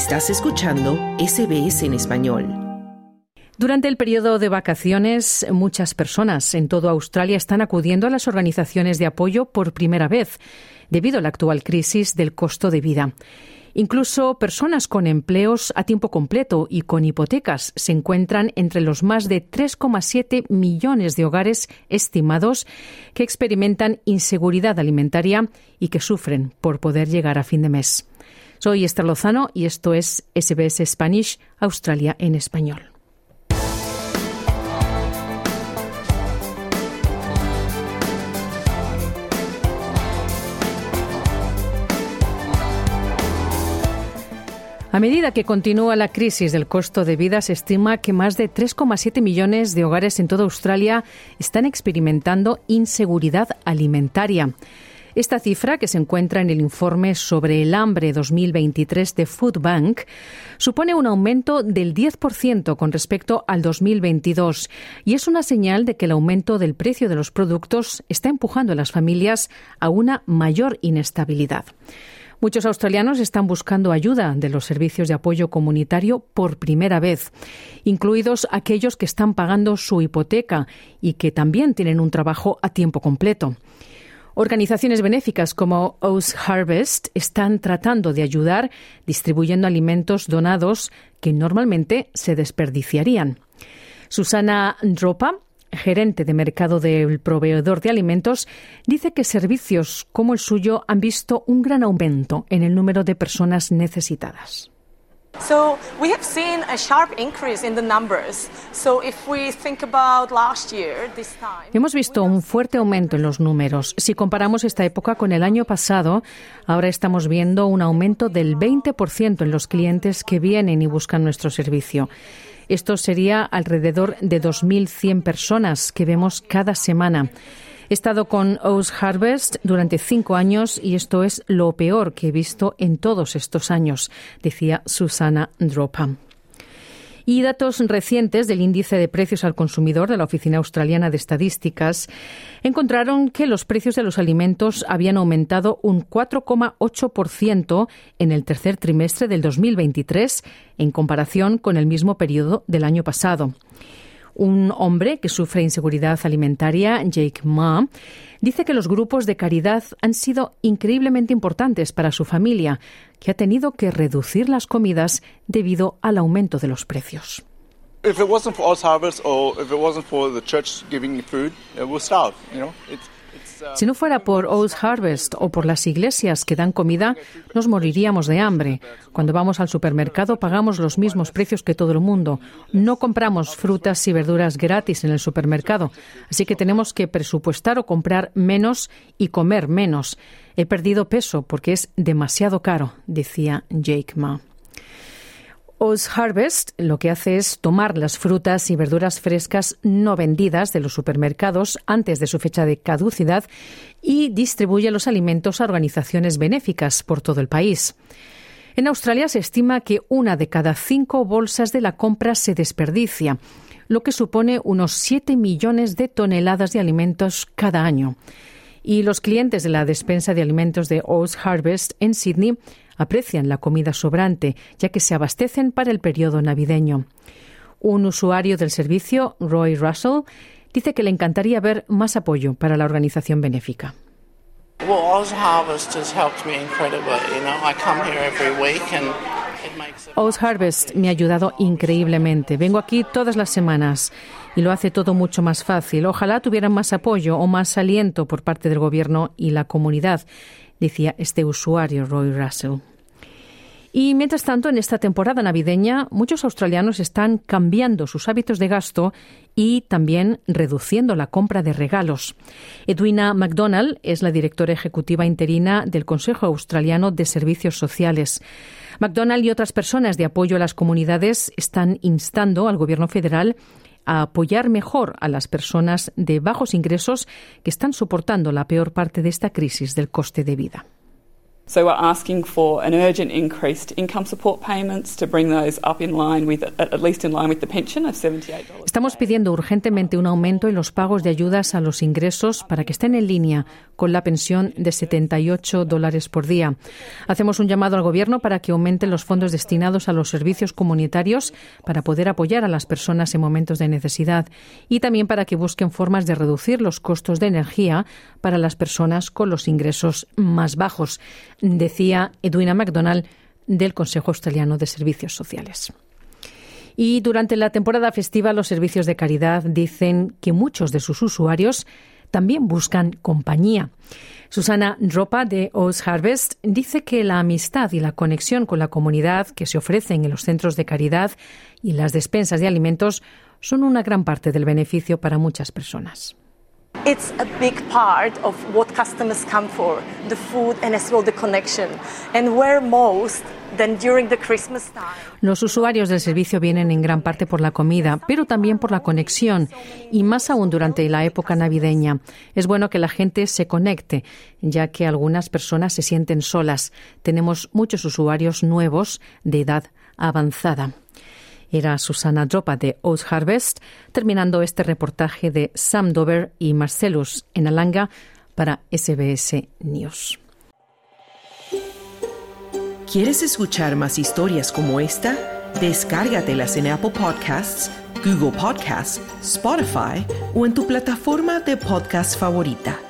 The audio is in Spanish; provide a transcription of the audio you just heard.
Estás escuchando SBS en español. Durante el periodo de vacaciones, muchas personas en toda Australia están acudiendo a las organizaciones de apoyo por primera vez, debido a la actual crisis del costo de vida. Incluso personas con empleos a tiempo completo y con hipotecas se encuentran entre los más de 3,7 millones de hogares estimados que experimentan inseguridad alimentaria y que sufren por poder llegar a fin de mes. Soy Esther Lozano y esto es SBS Spanish, Australia en español. A medida que continúa la crisis del costo de vida, se estima que más de 3,7 millones de hogares en toda Australia están experimentando inseguridad alimentaria. Esta cifra, que se encuentra en el informe sobre el hambre 2023 de Food Bank, supone un aumento del 10% con respecto al 2022 y es una señal de que el aumento del precio de los productos está empujando a las familias a una mayor inestabilidad. Muchos australianos están buscando ayuda de los servicios de apoyo comunitario por primera vez, incluidos aquellos que están pagando su hipoteca y que también tienen un trabajo a tiempo completo. Organizaciones benéficas como O's Harvest están tratando de ayudar distribuyendo alimentos donados que normalmente se desperdiciarían. Susana Dropa gerente de mercado del proveedor de alimentos, dice que servicios como el suyo han visto un gran aumento en el número de personas necesitadas. Hemos visto un fuerte aumento en los números. Si comparamos esta época con el año pasado, ahora estamos viendo un aumento del 20% en los clientes que vienen y buscan nuestro servicio. Esto sería alrededor de 2.100 personas que vemos cada semana. He estado con O's Harvest durante cinco años y esto es lo peor que he visto en todos estos años, decía Susana Dropa. Y datos recientes del índice de precios al consumidor de la Oficina Australiana de Estadísticas encontraron que los precios de los alimentos habían aumentado un 4,8% en el tercer trimestre del 2023 en comparación con el mismo periodo del año pasado. Un hombre que sufre inseguridad alimentaria, Jake Ma, dice que los grupos de caridad han sido increíblemente importantes para su familia, que ha tenido que reducir las comidas debido al aumento de los precios. Si no fuera por Old Harvest o por las iglesias que dan comida, nos moriríamos de hambre. Cuando vamos al supermercado pagamos los mismos precios que todo el mundo. No compramos frutas y verduras gratis en el supermercado, así que tenemos que presupuestar o comprar menos y comer menos. He perdido peso porque es demasiado caro, decía Jake Ma. Oz Harvest lo que hace es tomar las frutas y verduras frescas no vendidas de los supermercados antes de su fecha de caducidad y distribuye los alimentos a organizaciones benéficas por todo el país. En Australia se estima que una de cada cinco bolsas de la compra se desperdicia, lo que supone unos 7 millones de toneladas de alimentos cada año. Y los clientes de la despensa de alimentos de Oz Harvest en Sydney aprecian la comida sobrante, ya que se abastecen para el periodo navideño. Un usuario del servicio, Roy Russell, dice que le encantaría ver más apoyo para la organización benéfica. Oz Harvest me ha ayudado increíblemente. Vengo aquí todas las semanas y lo hace todo mucho más fácil. Ojalá tuvieran más apoyo o más aliento por parte del gobierno y la comunidad, decía este usuario Roy Russell. Y mientras tanto, en esta temporada navideña, muchos australianos están cambiando sus hábitos de gasto y también reduciendo la compra de regalos. Edwina McDonald es la directora ejecutiva interina del Consejo Australiano de Servicios Sociales. McDonald y otras personas de apoyo a las comunidades están instando al Gobierno federal a apoyar mejor a las personas de bajos ingresos que están soportando la peor parte de esta crisis del coste de vida. So we're asking for an urgent increased income support payments to bring those up in line with at least in line with the pension of $78. Estamos pidiendo urgentemente un aumento en los pagos de ayudas a los ingresos para que estén en línea con la pensión de 78 dólares por día. Hacemos un llamado al gobierno para que aumente los fondos destinados a los servicios comunitarios para poder apoyar a las personas en momentos de necesidad y también para que busquen formas de reducir los costos de energía para las personas con los ingresos más bajos decía Edwina MacDonald del Consejo Australiano de Servicios Sociales. Y durante la temporada festiva, los servicios de caridad dicen que muchos de sus usuarios también buscan compañía. Susana Dropa de Oz Harvest dice que la amistad y la conexión con la comunidad que se ofrecen en los centros de caridad y las despensas de alimentos son una gran parte del beneficio para muchas personas. It's a big part of what customers come for, the food and as well the connection. And where most than during the Christmas time. Los usuarios del servicio vienen en gran parte por la comida, pero también por la conexión y más aún durante la época navideña. Es bueno que la gente se conecte, ya que algunas personas se sienten solas. Tenemos muchos usuarios nuevos de edad avanzada. Era Susana Dropa de Oath Harvest, terminando este reportaje de Sam Dover y Marcellus en Alanga para SBS News. ¿Quieres escuchar más historias como esta? Descárgatelas en Apple Podcasts, Google Podcasts, Spotify o en tu plataforma de podcast favorita.